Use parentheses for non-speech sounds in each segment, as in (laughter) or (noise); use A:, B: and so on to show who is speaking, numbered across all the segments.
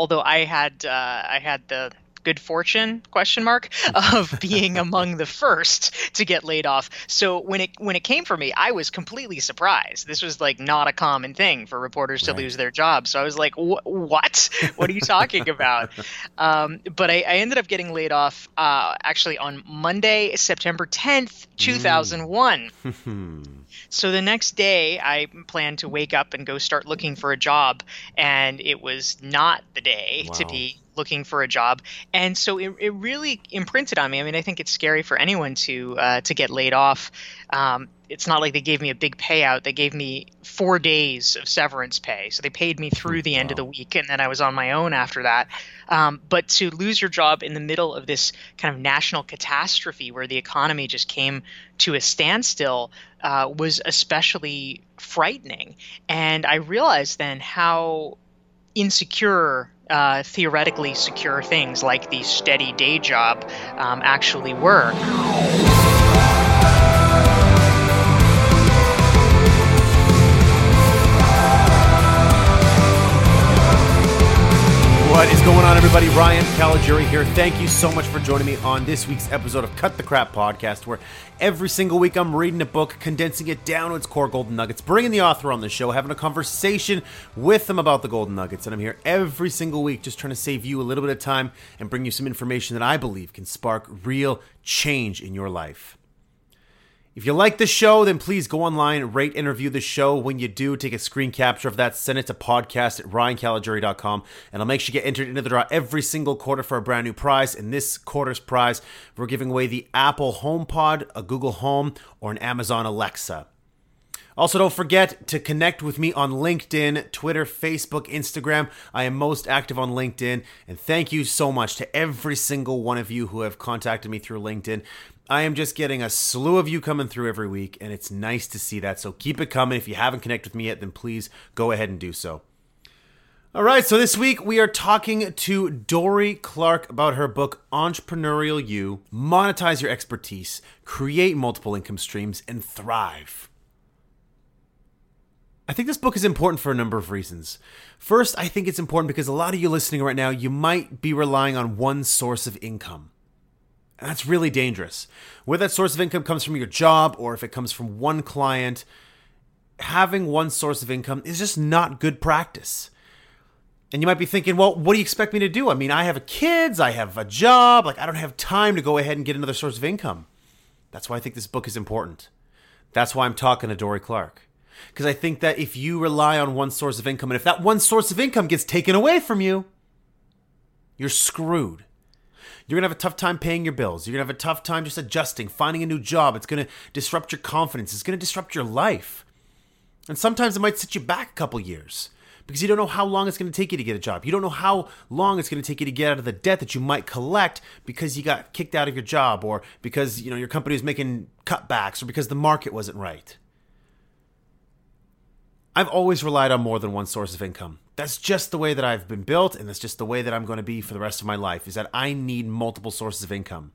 A: although I had uh, I had the good fortune question mark of (laughs) being among the first to get laid off. So when it when it came for me i was completely surprised. This was like not a common thing for reporters to right. lose their jobs so i was like what? What are you talking about? (laughs) Um, but I, I, ended up getting laid off uh, actually on monday september 10th 2001 mm. (laughs) So the next day, I planned to wake up and go start looking for a job, and it was not the day wow. to be looking for a job. And so it, it really imprinted on me. I mean, I think it's scary for anyone to uh, to get laid off. Um, it's not like they gave me a big payout. They gave me four days of severance pay. So they paid me through the end wow. of the week, and then I was on my own after that. Um, but to lose your job in the middle of this kind of national catastrophe where the economy just came to a standstill uh, was especially frightening. And I realized then how insecure uh, theoretically secure things like the steady day job um, actually were.
B: What is going on, everybody? Ryan Caligiuri here. Thank you so much for joining me on this week's episode of Cut the Crap podcast, where every single week I'm reading a book, condensing it down to its core golden nuggets, bringing the author on the show, having a conversation with them about the golden nuggets. And I'm here every single week just trying to save you a little bit of time and bring you some information that I believe can spark real change in your life. If you like the show, then please go online, rate interview the show. When you do, take a screen capture of that, send it to podcast at ryancaligiuri.com, and I'll make sure you get entered into the draw every single quarter for a brand new prize. In this quarter's prize, we're giving away the Apple HomePod, a Google Home, or an Amazon Alexa. Also, don't forget to connect with me on LinkedIn, Twitter, Facebook, Instagram. I am most active on LinkedIn. And thank you so much to every single one of you who have contacted me through LinkedIn. I am just getting a slew of you coming through every week, and it's nice to see that. So keep it coming. If you haven't connected with me yet, then please go ahead and do so. All right, so this week we are talking to Dorie Clark about her book Entrepreneurial You Monetize Your Expertise, Create Multiple Income Streams, and Thrive. I think this book is important for a number of reasons. First, I think it's important because a lot of you listening right now, you might be relying on one source of income. That's really dangerous. Whether that source of income comes from your job or if it comes from one client, having one source of income is just not good practice. And you might be thinking, well, what do you expect me to do? I mean, I have kids, I have a job, like I don't have time to go ahead and get another source of income. That's why I think this book is important. That's why I'm talking to Dorie Clark. Because I think that if you rely on one source of income, and if that one source of income gets taken away from you, you're screwed. You're going to have a tough time paying your bills. You're going to have a tough time just adjusting, finding a new job. It's going to disrupt your confidence. It's going to disrupt your life. And sometimes it might set you back a couple years because you don't know how long it's going to take you to get a job. You don't know how long it's going to take you to get out of the debt that you might collect because you got kicked out of your job or because, you know, your company was making cutbacks or because the market wasn't right. I've always relied on more than one source of income. That's just the way that I've been built, and that's just the way that I'm going to be for the rest of my life, is that I need multiple sources of income.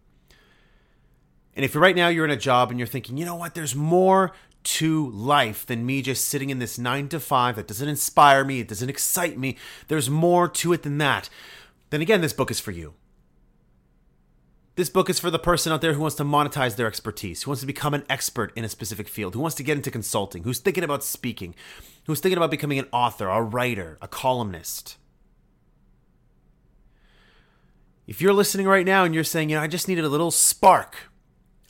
B: And if right now you're in a job and you're thinking, you know what, there's more to life than me just sitting in this nine to five that doesn't inspire me, it doesn't excite me, there's more to it than that, then again, this book is for you. This book is for the person out there who wants to monetize their expertise, who wants to become an expert in a specific field, who wants to get into consulting, who's thinking about speaking, who's thinking about becoming an author, a writer, a columnist. If you're listening right now and you're saying, you know, I just needed a little spark,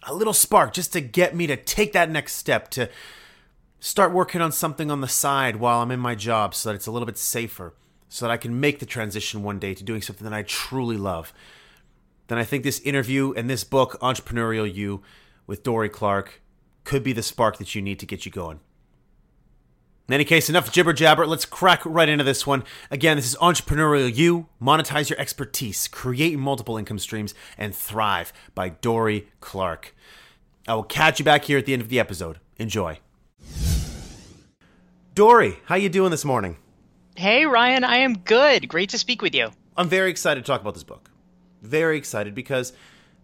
B: a little spark just to get me to take that next step, to start working on something on the side while I'm in my job so that it's a little bit safer, so that I can make the transition one day to doing something that I truly love then I think this interview and this book, Entrepreneurial You, with Dorie Clark, could be the spark that you need to get you going. In any case, enough jibber jabber. Let's crack right into this one. Again, this is Entrepreneurial You, Monetize Your Expertise, Create Multiple Income Streams, and Thrive by Dorie Clark. I will catch you back here at the end of the episode. Enjoy. Dorie, how you doing this morning?
A: Hey, Ryan, I am good. Great to speak with you.
B: I'm very excited to talk about this book very excited because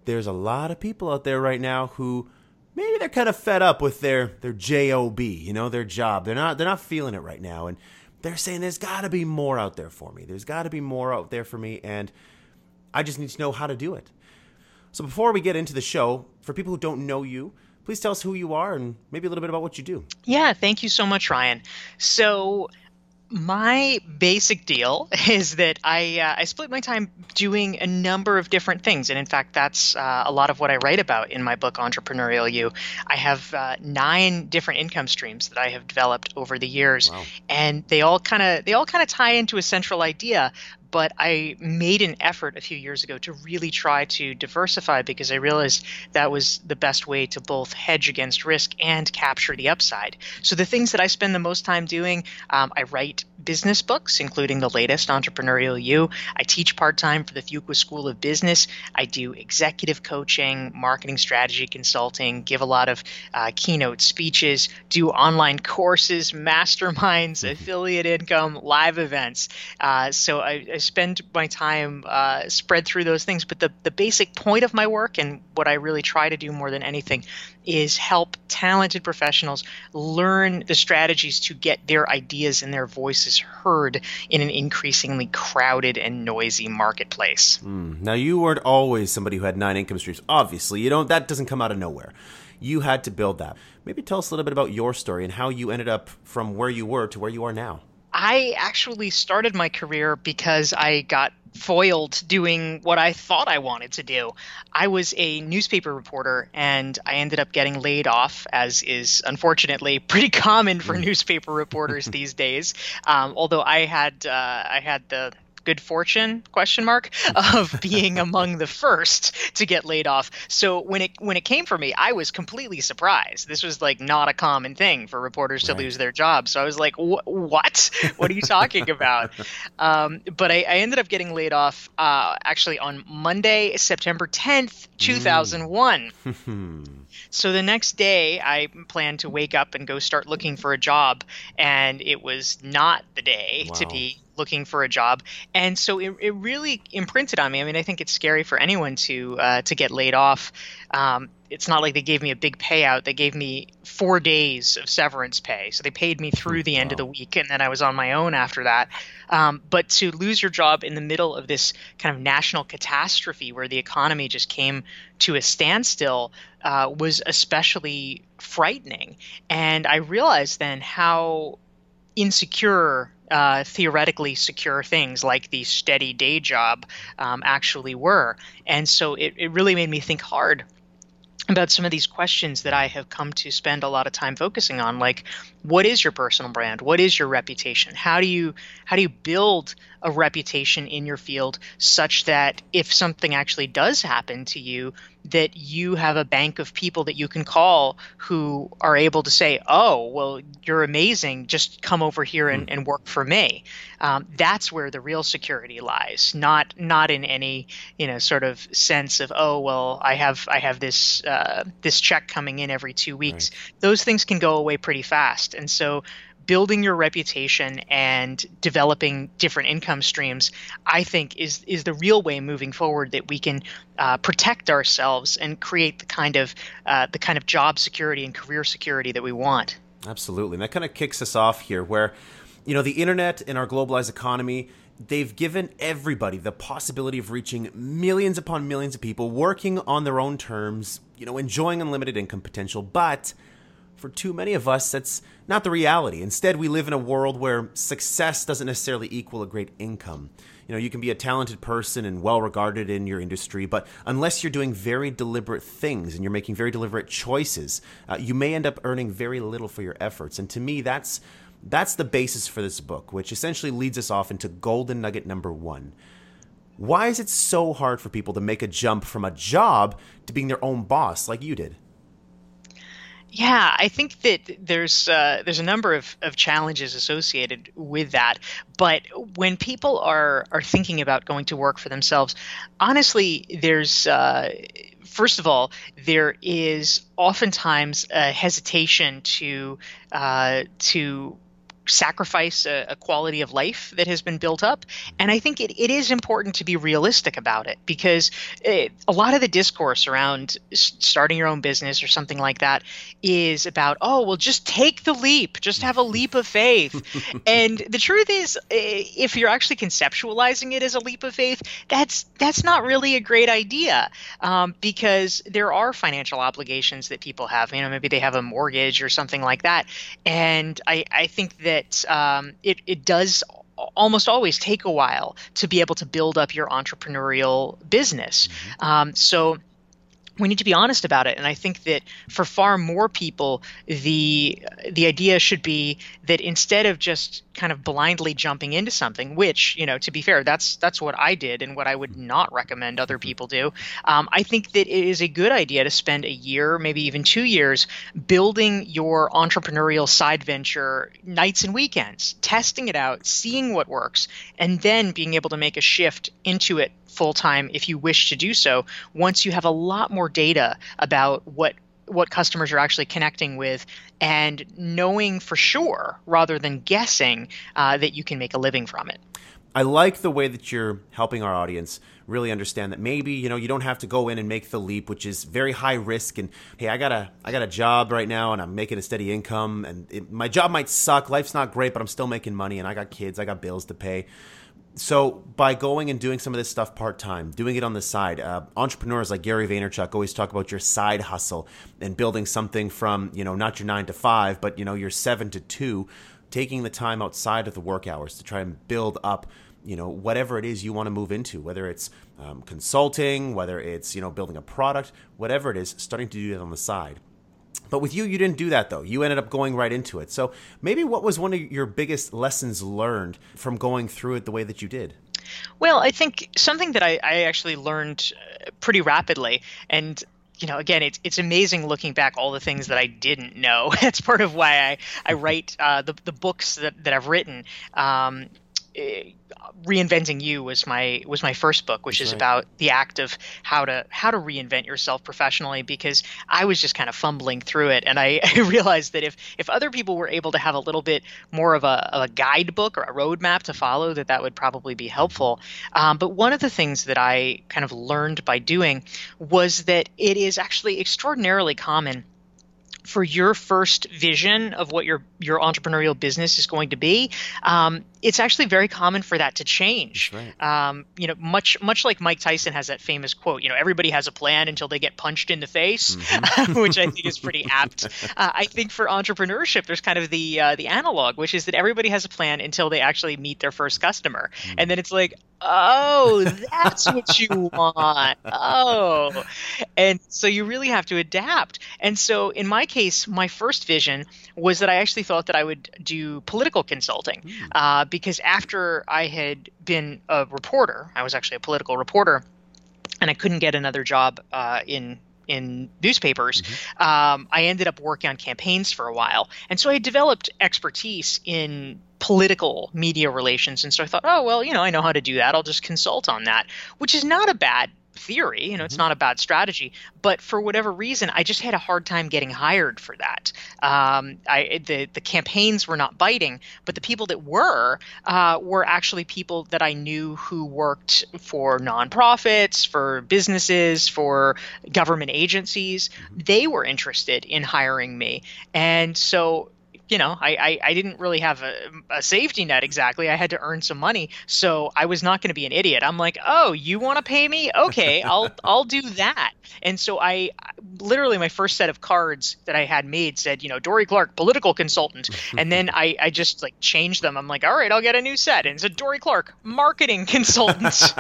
B: there's a lot of people out there right now who maybe they're kind of fed up with their their job, you know, their job. They're not they're not feeling it right now, and they're saying there's got to be more out there for me. There's got to be more out there for me, and I just need to know how to do it. So before we get into the show, for people who don't know you, please tell us who you are and maybe a little bit about what you do.
A: Yeah, thank you so much, Ryan. So my basic deal (laughs) is that I uh, I split my time doing a number of different things, and in fact, that's uh, a lot of what I write about in my book Entrepreneurial You. I have uh, nine different income streams that I have developed over the years, wow. and they all kind of they all kind of tie into a central idea but I made an effort a few years ago to really try to diversify because I realized that was the best way to both hedge against risk and capture the upside. So the things that I spend the most time doing, um, I write business books, including the latest Entrepreneurial You. I teach part time for the Fuqua School of Business. I do executive coaching, marketing strategy consulting, give a lot of uh, keynote speeches, do online courses, (laughs) masterminds, mm-hmm. affiliate income, live events. Uh, so I, I, spend my time uh, spread through those things. But the, the basic point of my work and what I really try to do more than anything is help talented professionals learn the strategies to get their ideas and their voices heard in an increasingly crowded and noisy marketplace.
B: Mm. Now, you weren't always somebody who had nine income streams. Obviously, you don't. That doesn't come out of nowhere. You had to build that. Maybe tell us a little bit about your story and how you ended up from where you were to where you are now.
A: I actually started my career because I got foiled doing what I thought I wanted to do. I was a newspaper reporter and I ended up getting laid off, as is unfortunately (laughs) pretty common for mm. newspaper reporters (laughs) these days. Um, although I had uh, I had the good fortune question mark of (laughs) being among the first to get laid off so when it when it came for me i was completely surprised this was like not a common thing for reporters to right. lose their jobs so i was like what what are you talking about (laughs) um, but I, I, ended up getting laid off uh, actually on monday september 10th 2001 mm. (laughs) so the next day i planned to wake up and go start looking for a job and it was not the day wow. to be looking for a job, and so it, it really imprinted on me. I mean, I think it's scary for anyone to uh, to get laid off. Um, it's not like they gave me a big payout. They gave me four days of severance pay, so they paid me through the end wow. of the week, and then I was on my own after that. Um, but to lose your job in the middle of this kind of national catastrophe where the economy just came to a standstill uh, was especially frightening. And I realized then how insecure uh, theoretically secure things like the steady day job um, actually were. And so it, it really made me think hard about some of these questions that I have come to spend a lot of time focusing on like what is your personal brand what is your reputation how do you how do you build a reputation in your field such that if something actually does happen to you that you have a bank of people that you can call who are able to say oh well you're amazing just come over here and, hmm. and work for me um, that's where the real security lies not not in any you know sort of sense of oh well i have i have this uh, this check coming in every two weeks right. those things can go away pretty fast and so building your reputation and developing different income streams, I think is is the real way moving forward that we can uh, protect ourselves and create the kind of uh, the kind of job security and career security that we want.
B: Absolutely, and that kind of kicks us off here, where you know the internet and our globalized economy. They've given everybody the possibility of reaching millions upon millions of people working on their own terms, you know, enjoying unlimited income potential. But for too many of us, that's not the reality. Instead, we live in a world where success doesn't necessarily equal a great income. You know, you can be a talented person and well regarded in your industry, but unless you're doing very deliberate things and you're making very deliberate choices, uh, you may end up earning very little for your efforts. And to me, that's that's the basis for this book, which essentially leads us off into golden nugget number one. Why is it so hard for people to make a jump from a job to being their own boss like you did?
A: Yeah, I think that there's uh, there's a number of, of challenges associated with that. But when people are are thinking about going to work for themselves, honestly, there's uh, first of all there is oftentimes a hesitation to uh, to sacrifice a, a, quality of life that has been built up. And I think it, it is important to be realistic about it because it, a lot of the discourse around starting your own business or something like that is about, oh, well, just take the leap, just have a leap of faith. (laughs) and the truth is, if you're actually conceptualizing it as a leap of faith, that's that's not really a great idea um, because there are financial obligations that people have. You know, maybe they have a mortgage or something like that. And I, I think that that um, it, it does almost always take a while to be able to build up your entrepreneurial business. Mm-hmm. Um, so we need to be honest about it and i think that for far more people the the idea should be that instead of just kind of blindly jumping into something which you know to be fair that's that's what i did and what i would not recommend other mm-hmm. people do um, i think that it is a good idea to spend a year maybe even two years building your entrepreneurial side venture nights and weekends testing it out seeing what works and then being able to make a shift into it full time if you wish to do so once you have a lot more data about what what customers are actually connecting with and knowing for sure rather than guessing uh, that you can make a living from it.
B: I like the way that you're helping our audience really understand that maybe you know you don't have to go in and make the leap, which is very high risk. And hey, I got a I got a job right now, and I'm making a steady income, and it, my job might suck, life's not great, but I'm still making money, and I got kids, I got bills to pay so by going and doing some of this stuff part time, doing it on the side, uh, entrepreneurs like Gary Vaynerchuk always talk about your side hustle and building something from you know not your nine to five, but you know your seven to two, taking the time outside of the work hours to try and build up you know whatever it is you want to move into, whether it's um, consulting, whether it's you know building a product, whatever it is, starting to do that on the side. But with you, you didn't do that though. You ended up going right into it. So maybe what was one of your biggest lessons learned from going through it the way that you did?
A: Well, I think something that I, I actually learned uh, pretty rapidly, and you know, again, it's it's amazing looking back all the things that I didn't know. (laughs) That's part of why I I write uh, the the books that, that I've written. Um, reinventing you was my was my first book which That's is right. about the act of how to how to reinvent yourself professionally because i was just kind of fumbling through it and i, (laughs) I realized that if if other people were able to have a little bit more of a, of a guidebook or a roadmap to follow that that would probably be helpful um, but one of the things that i kind of learned by doing was that it is actually extraordinarily common for your first vision of what your your entrepreneurial business is going to be, um, it's actually very common for that to change. Right. Um, you know, much much like Mike Tyson has that famous quote. You know, everybody has a plan until they get punched in the face, mm-hmm. (laughs) which I think is pretty (laughs) apt. Uh, I think for entrepreneurship, there's kind of the uh, the analog, which is that everybody has a plan until they actually meet their first customer, mm-hmm. and then it's like, oh, that's what you want. Oh, and so you really have to adapt. And so in my case, my first vision was that I actually thought that I would do political consulting mm. uh, because after I had been a reporter, I was actually a political reporter, and I couldn't get another job uh, in in newspapers, mm-hmm. um, I ended up working on campaigns for a while, and so I developed expertise in political media relations. And so I thought, oh well, you know, I know how to do that. I'll just consult on that, which is not a bad theory. You know, it's mm-hmm. not a bad strategy, but for whatever reason, I just had a hard time getting hired for that. Um, I the the campaigns were not biting, but the people that were uh, were actually people that I knew who worked for nonprofits, for businesses, for government agencies. Mm-hmm. They were interested in hiring me, and so you know, I, I, I, didn't really have a, a, safety net exactly. I had to earn some money, so I was not going to be an idiot. I'm like, oh, you want to pay me? Okay, (laughs) I'll I'll do that. And so I literally my first set of cards that I had made said, you know, Dorie Clark, political consultant, and then I I just like changed them. I'm like, all right, I'll get a new set, and it said Dorie Clark, marketing consultant. (laughs)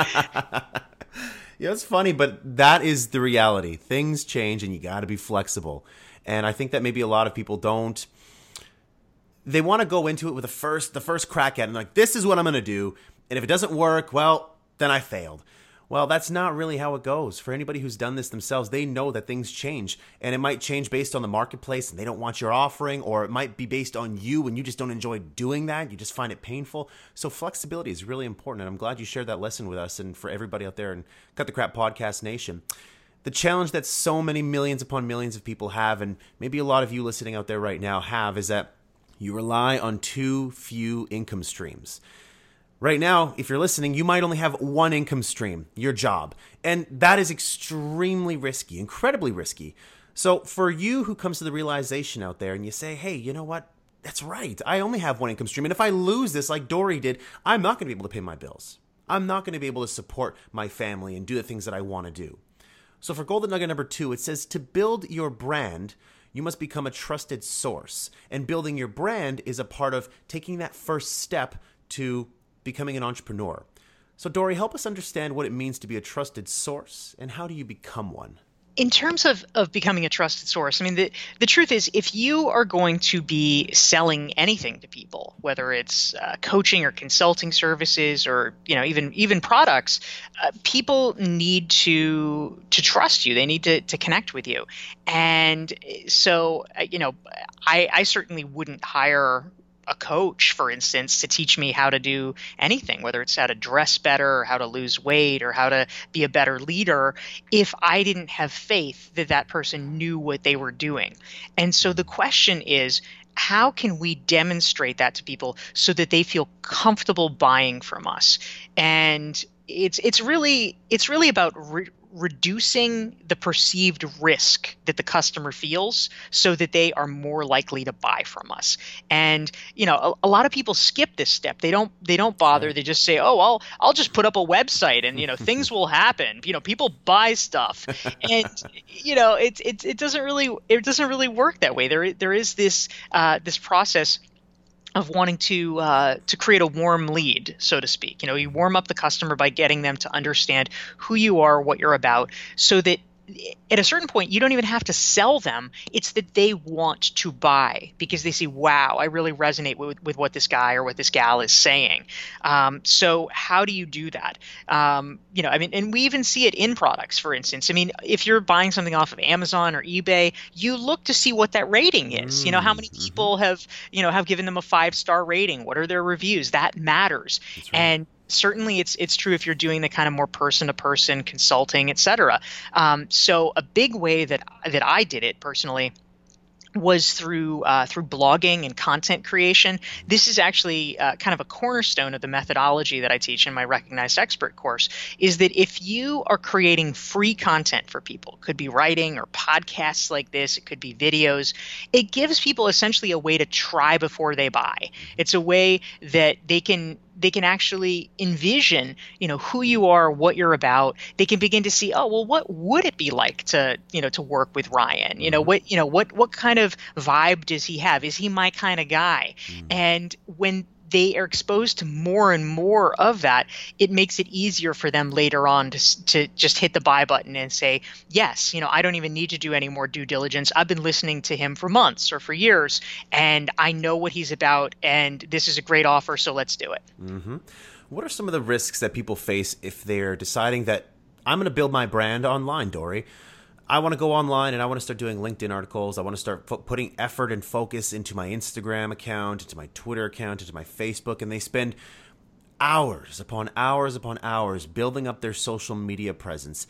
B: yeah, it's funny, but that is the reality. Things change, and you got to be flexible. And I think that maybe a lot of people don't they want to go into it with the first the first crack at it and like this is what I'm going to do and if it doesn't work well then I failed. Well, that's not really how it goes. For anybody who's done this themselves, they know that things change and it might change based on the marketplace and they don't want your offering or it might be based on you and you just don't enjoy doing that. You just find it painful. So flexibility is really important and I'm glad you shared that lesson with us and for everybody out there in Cut the Crap Podcast Nation the challenge that so many millions upon millions of people have, and maybe a lot of you listening out there right now have, is that you rely on too few income streams. Right now, if you're listening, you might only have one income stream, your job. And that is extremely risky, incredibly risky. So, for you who comes to the realization out there and you say, hey, you know what? That's right. I only have one income stream. And if I lose this, like Dorie did, I'm not going to be able to pay my bills. I'm not going to be able to support my family and do the things that I want to do. So, for Golden Nugget number two, it says to build your brand, you must become a trusted source. And building your brand is a part of taking that first step to becoming an entrepreneur. So, Dorie, help us understand what it means to be a trusted source and how do you become one?
A: In terms of, of becoming a trusted source, I mean, the, the truth is, if you are going to be selling anything to people, whether it's uh, coaching or consulting services or you know even even products, uh, people need to to trust you. They need to, to connect with you, and so uh, you know, I, I certainly wouldn't hire a coach, for instance, to teach me how to do anything, whether it's how to dress better or how to lose weight or how to be a better leader, if I didn't have faith that that person knew what they were doing. And so the question is, how can we demonstrate that to people so that they feel comfortable buying from us? And it's it's really it's really about reducing the perceived risk that the customer feels so that they are more likely to buy from us. And you know a, a lot of people skip this step. They don't they don't bother. They just say oh i'll i'll just put up a website and you know things (laughs) will happen. You know people buy stuff. And you know it, it it doesn't really it doesn't really work that way. There there is this uh, this process of wanting to uh, to create a warm lead, so to speak. You know, you warm up the customer by getting them to understand who you are, what you're about, so that at a certain point, you don't even have to sell them. It's that they want to buy because they see, wow, I really resonate with, with what this guy or what this gal is saying. Um, so, how do you do that? Um, you know, I mean, and we even see it in products, for instance. I mean, if you're buying something off of Amazon or eBay, you look to see what that rating is. Mm, you know, how many mm-hmm. people have, you know, have given them a five star rating? What are their reviews? That matters. Right. And certainly it's it's true if you're doing the kind of more person to person consulting, et cetera. Um, so a big way that that I did it personally was through uh, through blogging and content creation. This is actually uh, kind of a cornerstone of the methodology that I teach in my recognized expert course. Is that if you are creating free content for people, could be writing or podcasts like this, it could be videos. It gives people essentially a way to try before they buy. It's a way that they can they can actually envision, you know, who you are, what you're about. They can begin to see, oh, well, what would it be like to, you know, to work with Ryan? You know, mm-hmm. what, you know, what, what kind of vibe does he have? Is he my kind of guy? Mm-hmm. And when they are exposed to more and more of that, it makes it easier for them later on to, to just hit the buy button and say, yes, you know, I don't even need to do any more due diligence. I've been listening to him for months or for years, and I know what he's about, and this is a great offer, so let's do it.
B: Mm-hmm. What are some of the risks that people face if they're deciding that I'm going to build my brand online, Dorie? I want to go online and I want to start doing LinkedIn articles. I want to start putting effort and focus into my Instagram account, into my Twitter account, into my Facebook, and they spend hours upon hours upon hours building up their social media presence.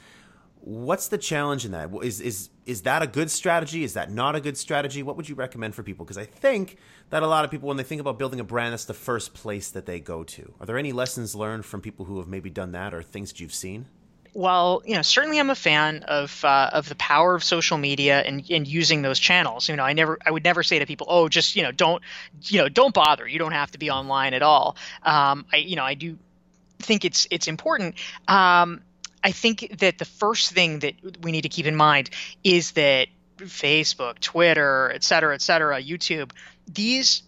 B: What's the challenge in that? Is is is that a good strategy? Is that not a good strategy? What would you recommend for people? Because I think that a lot of people, when they think about building a brand, that's the first place that they go to. Are there any lessons learned from people who have maybe done that, or things that you've seen?
A: While you know certainly I'm a fan of uh, of the power of social media and, and using those channels. You know, I never I would never say to people, oh, just you know don't you know don't bother. You don't have to be online at all. Um, I you know I do think it's it's important. Um, I think that the first thing that we need to keep in mind is that Facebook, Twitter, et cetera, et cetera, YouTube, these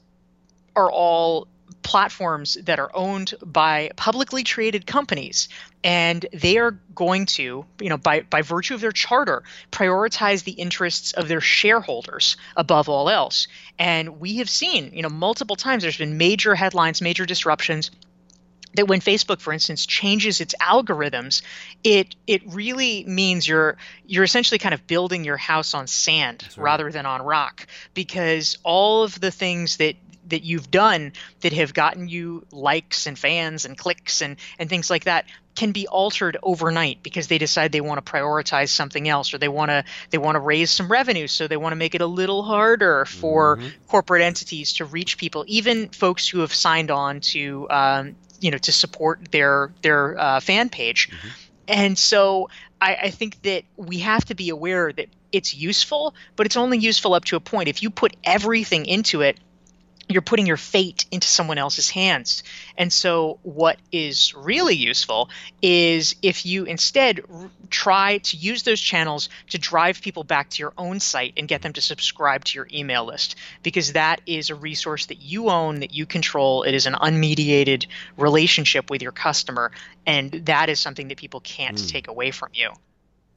A: are all platforms that are owned by publicly traded companies and they are going to you know by by virtue of their charter prioritize the interests of their shareholders above all else and we have seen you know multiple times there's been major headlines major disruptions that when Facebook, for instance, changes its algorithms, it it really means you're you're essentially kind of building your house on sand right. rather than on rock because all of the things that that you've done that have gotten you likes and fans and clicks and and things like that can be altered overnight because they decide they want to prioritize something else or they want to they want to raise some revenue so they want to make it a little harder for mm-hmm. corporate entities to reach people even folks who have signed on to um, you know to support their their uh, fan page mm-hmm. and so I, I think that we have to be aware that it's useful but it's only useful up to a point if you put everything into it you're putting your fate into someone else's hands. And so, what is really useful is if you instead r- try to use those channels to drive people back to your own site and get them to subscribe to your email list, because that is a resource that you own, that you control. It is an unmediated relationship with your customer. And that is something that people can't mm. take away from you.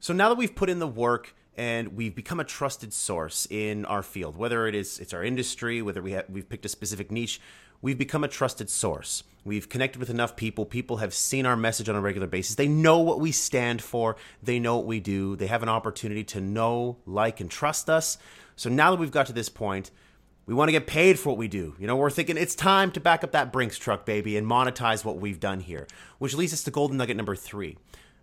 B: So, now that we've put in the work, and we've become a trusted source in our field whether it is it's our industry whether we have, we've picked a specific niche we've become a trusted source. We've connected with enough people. People have seen our message on a regular basis. They know what we stand for. They know what we do. They have an opportunity to know like and trust us. So now that we've got to this point we want to get paid for what we do. You know, we're thinking it's time to back up that Brinks truck, baby, and monetize what we've done here. Which leads us to golden nugget number three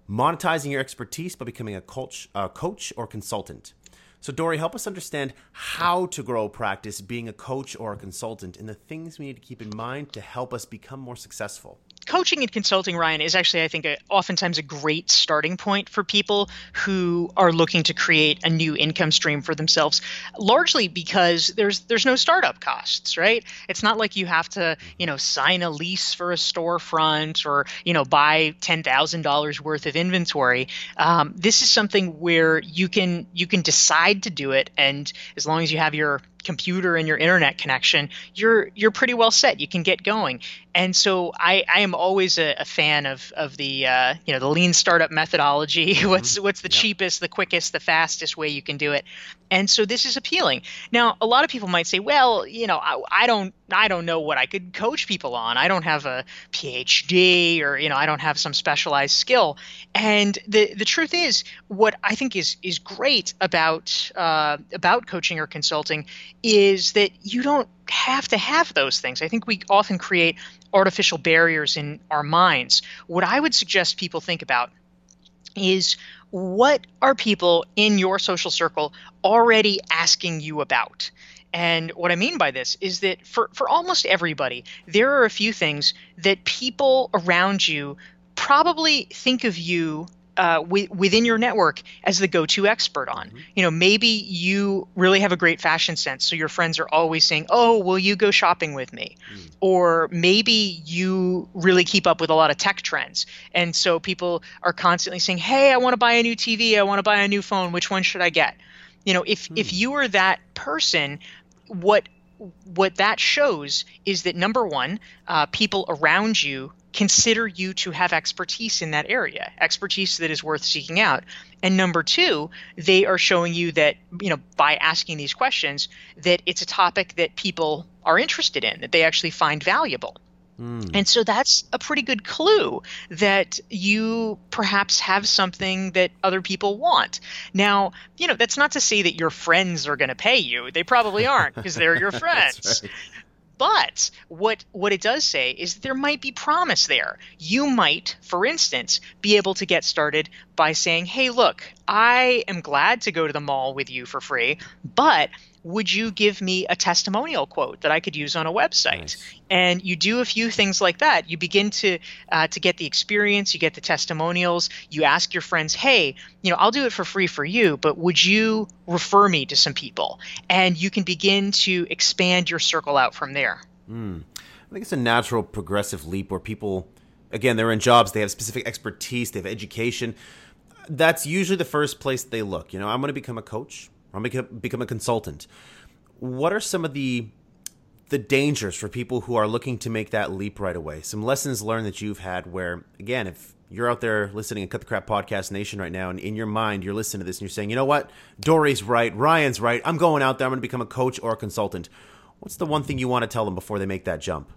B: monetizing your expertise by becoming a coach, a coach or consultant. So, Dorie, help us understand how to grow practice being a coach or a consultant and the things we need to keep in mind to help us become more successful
A: coaching and consulting ryan is actually i think a, oftentimes a great starting point for people who are looking to create a new income stream for themselves largely because there's there's no startup costs right? It's not like you have to you know sign a lease for a storefront or you know buy $10000 worth of inventory. Um, this is something where you can you can decide to do it and as long as you have your computer and your internet connection, you're you're pretty well set. You can get going. And so I, I am always a, a fan of of the uh, you know the lean startup methodology. (laughs) Mm-hmm. what's what's the yep. cheapest, the quickest, the fastest way you can do it. And so this is appealing. Now a lot of people might say, well, you know, I, I don't I don't know what I could coach people on. I don't have a PhD or you know I don't have some specialized skill. And the the truth is, what I think is is great about uh, about coaching or consulting is that you don't have to have those things. I think we often create artificial barriers in our minds. What I would suggest people think about is what are people in your social circle already asking you about? And what I mean by this is that for, for almost everybody, there are a few things that people around you probably think of you uh, w- within your network as the go-to expert on. Mm-hmm. You know, maybe you really have a great fashion sense, so your friends are always saying, "Oh, will you go shopping with me?" Mm. Or maybe you really keep up with a lot of tech trends, and so people are constantly saying, "Hey, I want to buy a new TV. I want to buy a new phone. Which one should I get?" You know, if mm. if you are that person, what what that shows is that number one, uh, people around you consider you to have expertise in that area, expertise that is worth seeking out. And number two, they are showing you that, you know, by asking these questions, that it's a topic that people are interested in, that they actually find valuable. Mm. And so that's a pretty good clue that you perhaps have something that other people want. Now, you know, that's not to say that your friends are going to pay you. They probably aren't because they're your (laughs) friends. right. But what what it does say is there might be promise there. You might, for instance, be able to get started by saying, "Hey, look, I am glad to go to the mall with you for free, but would you give me a testimonial quote that I could use on a website? Nice. And you do a few things like that. You begin to uh, to get the experience, you get the testimonials. You ask your friends, "Hey, you know, I'll do it for free for you, but would you refer me to some people?" And you can begin to expand your circle out from there.
B: Mm. I think it's a natural progressive leap where people, again, they're in jobs, they have specific expertise, they have education. That's usually the first place they look. You know, I'm going to become a coach or become, become a consultant. What are some of the the dangers for people who are looking to make that leap right away? Some lessons learned that you've had where, again, if you're out there listening to Cut the Crap Podcast Nation right now, and in your mind you're listening to this and you're saying, you know what, Dorie's right, Ryan's right, I'm going out there, I'm going to become a coach or a consultant. What's the one thing you want to tell them before they make that jump?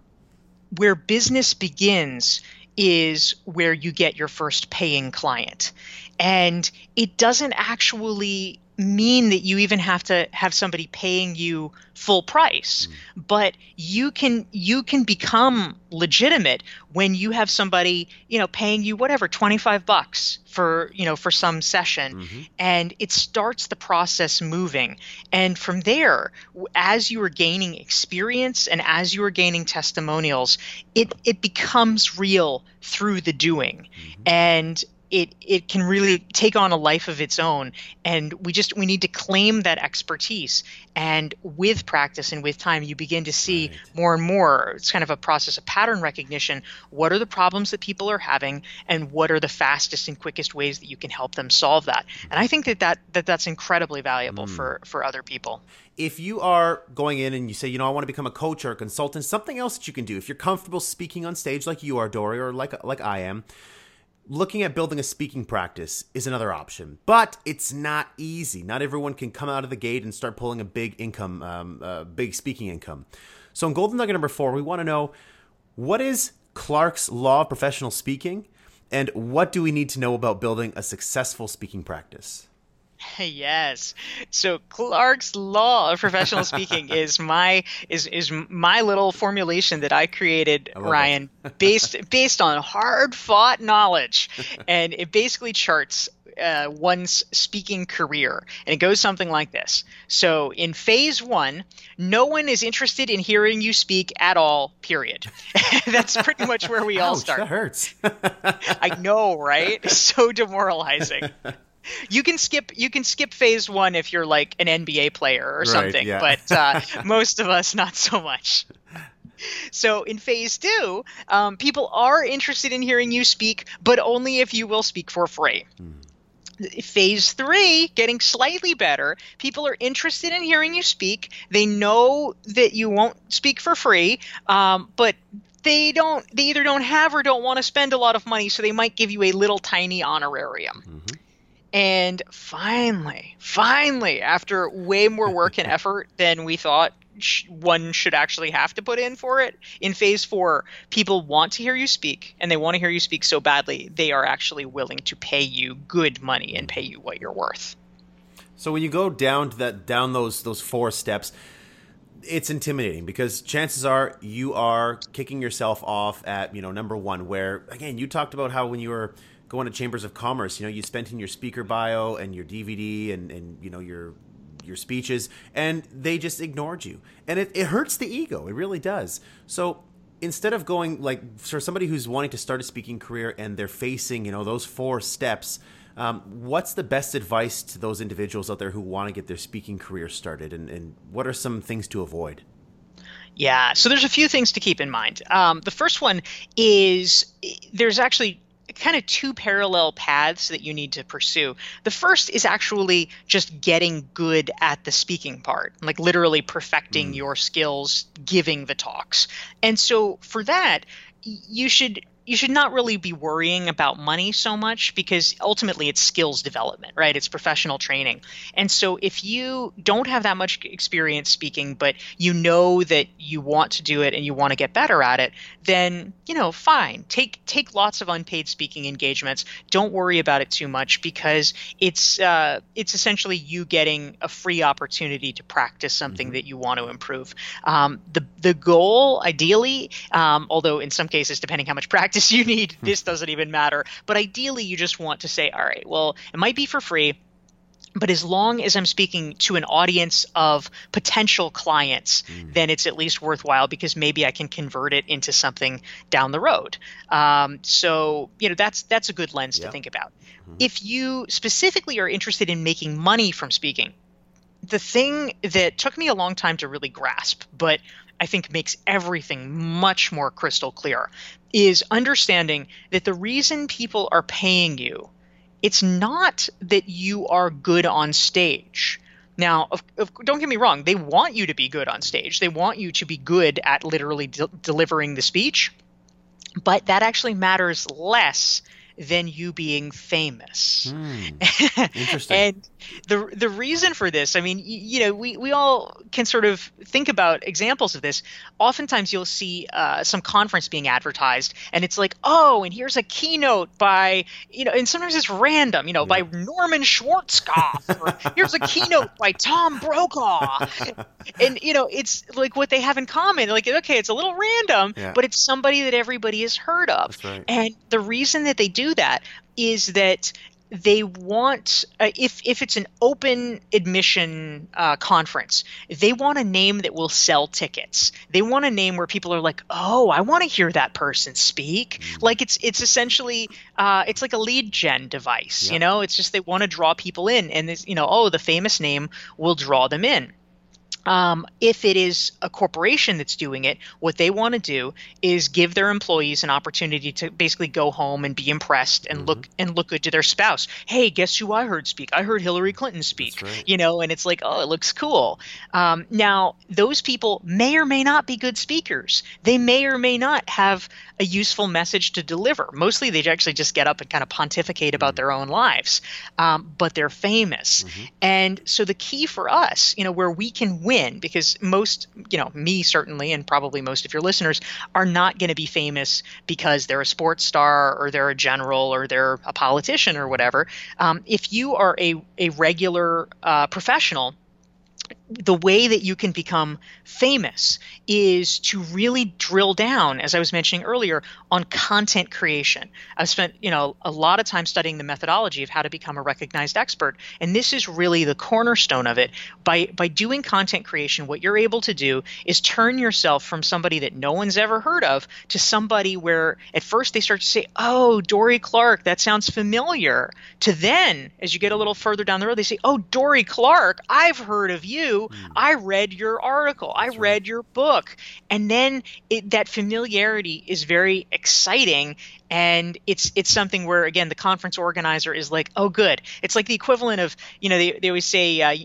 A: Where business begins is where you get your first paying client. And it doesn't actually mean that you even have to have somebody paying you full price mm. but you can you can become legitimate when you have somebody you know paying you whatever 25 bucks for you know for some session mm-hmm. and it starts the process moving and from there as you are gaining experience and as you are gaining testimonials it it becomes real through the doing mm-hmm. and it it can really take on a life of its own and we just we need to claim that expertise and with practice and with time you begin to see right. more and more it's kind of a process of pattern recognition what are the problems that people are having and what are the fastest and quickest ways that you can help them solve that and i think that that, that that's incredibly valuable mm. for for other people
B: if you are going in and you say, you know, I want to become a coach or a consultant, something else that you can do. If you're comfortable speaking on stage like you are, Dorie, or like like I am, looking at building a speaking practice is another option, but it's not easy. Not everyone can come out of the gate and start pulling a big income, um, uh, big speaking income. So in Golden Nugget number four, we want to know what is Clark's Law of Professional Speaking, and what do we need to know about building a successful speaking practice? (laughs)
A: Yes. So Clark's law of professional (laughs) speaking is my is is my little formulation that I created, I Ryan, based (laughs) based on hard fought knowledge, and it basically charts uh, one's speaking career. And it goes something like this. So, in phase one, no one is interested in hearing you speak at all, period. That's pretty much where we
B: Ouch,
A: all start.
B: That hurts.
A: I know, right? So demoralizing you can skip you can skip phase one if you're like an NBA player or something, yeah. but uh, (laughs) most of us not so much. So in phase two, um, people are interested in hearing you speak, but only if you will speak for free. Hmm. Phase three, getting slightly better. People are interested in hearing you speak. They know that you won't speak for free, um, but they don't. They either don't have or don't want to spend a lot of money, so they might give you a little tiny honorarium. Mm-hmm. And finally, finally, after way more work and (laughs) effort than we thought one should actually have to put in for it, in phase four, people want to hear you speak and they want to hear you speak so badly, they are actually willing to pay you good money and pay you what you're worth.
B: So when you go down to that down those those four steps, it's intimidating because chances are you are kicking yourself off at, you know, number 1 where again, you talked about how when you were going to chambers of commerce you know you spent in your speaker bio and your dvd and, and you know your your speeches and they just ignored you. And it, it hurts the ego. It really does. So instead of going like for somebody who's wanting to start a speaking career and they're facing you know those four steps um, what's the best advice to those individuals out there who want to get their speaking career started? And, and what are some things to avoid?
A: Yeah, so there's a few things to keep in mind. Um, the first one is there's actually kind of two parallel paths that you need to pursue. The first is actually just getting good at the speaking part, like literally perfecting mm. your skills giving the talks. And so for that, you should you should not really be worrying about money so much because ultimately it's skills development, right? It's professional training. And so if you don't have that much experience speaking, but you know that you want to do it and you want to get better at it, then, you know, fine. Take take lots of unpaid speaking engagements. Don't worry about it too much because it's uh, it's essentially you getting a free opportunity to practice something mm-hmm. that you want to improve. Um, the the goal, ideally, um, although in some cases, depending how much practice practice you need, hmm. this doesn't even matter. But ideally, you just want to say, all right, well, it might be for free. But as long as I'm speaking to an audience of potential clients, mm. then it's at least worthwhile because maybe I can convert it into something down the road. Um, so you know that's that's a good lens yeah. to think about. Mm-hmm. If you specifically are interested in making money from speaking, the thing that took me a long time to really grasp, but I think makes everything much more crystal clear is understanding that the reason people are paying you it's not that you are good on stage. Now, of, of, don't get me wrong, they want you to be good on stage. They want you to be good at literally de- delivering the speech, but that actually matters less than you being famous.
B: Hmm. (laughs) Interesting.
A: and the the reason for this, I mean, you, you, know, we, we all can sort of think about examples of this. Oftentimes, you'll see uh, some conference being advertised, and it's like, oh, and here's a keynote by, you know, and sometimes it's random, you know, yeah. by Norman Schwarzkopf, or here's a keynote by Tom Brokaw, and you know, it's like what they have in common. Like, okay, it's a little random, yeah. but it's somebody that everybody has heard of,
B: right.
A: and the reason that they do that is that they want uh, if if it's an open admission uh, conference they want a name that will sell tickets they want a name where people are like oh i want to hear that person speak mm. like it's it's essentially uh, it's like a lead gen device yeah. you know it's just they want to draw people in and this you know oh the famous name will draw them in um, if it is a corporation that's doing it, what they want to do is give their employees an opportunity to basically go home and be impressed and mm-hmm. look and look good to their spouse. Hey, guess who I heard speak? I heard Hillary Clinton speak.
B: Right.
A: You know, and it's like, oh, it looks cool. Um, now, those people may or may not be good speakers. They may or may not have a useful message to deliver. Mostly, they actually just get up and kind of pontificate about mm-hmm. their own lives, um, but they're famous. Mm-hmm. And so, the key for us, you know, where we can win because most, you know, me certainly, and probably most of your listeners are not going to be famous because they're a sports star or they're a general or they're a politician or whatever. Um, if you are a, a regular uh, professional, the way that you can become famous is to really drill down as i was mentioning earlier on content creation. I've spent you know a lot of time studying the methodology of how to become a recognized expert and this is really the cornerstone of it. By by doing content creation what you're able to do is turn yourself from somebody that no one's ever heard of to somebody where at first they start to say oh Dorie Clark that sounds familiar to then as you get a little further down the road they say oh Dorie Clark i've heard of you mm. I read your article, That's I read right. your book. And then it, that familiarity is very exciting and it's it's something where again the conference organizer is like oh good it's like the equivalent of you know they, they always say uh,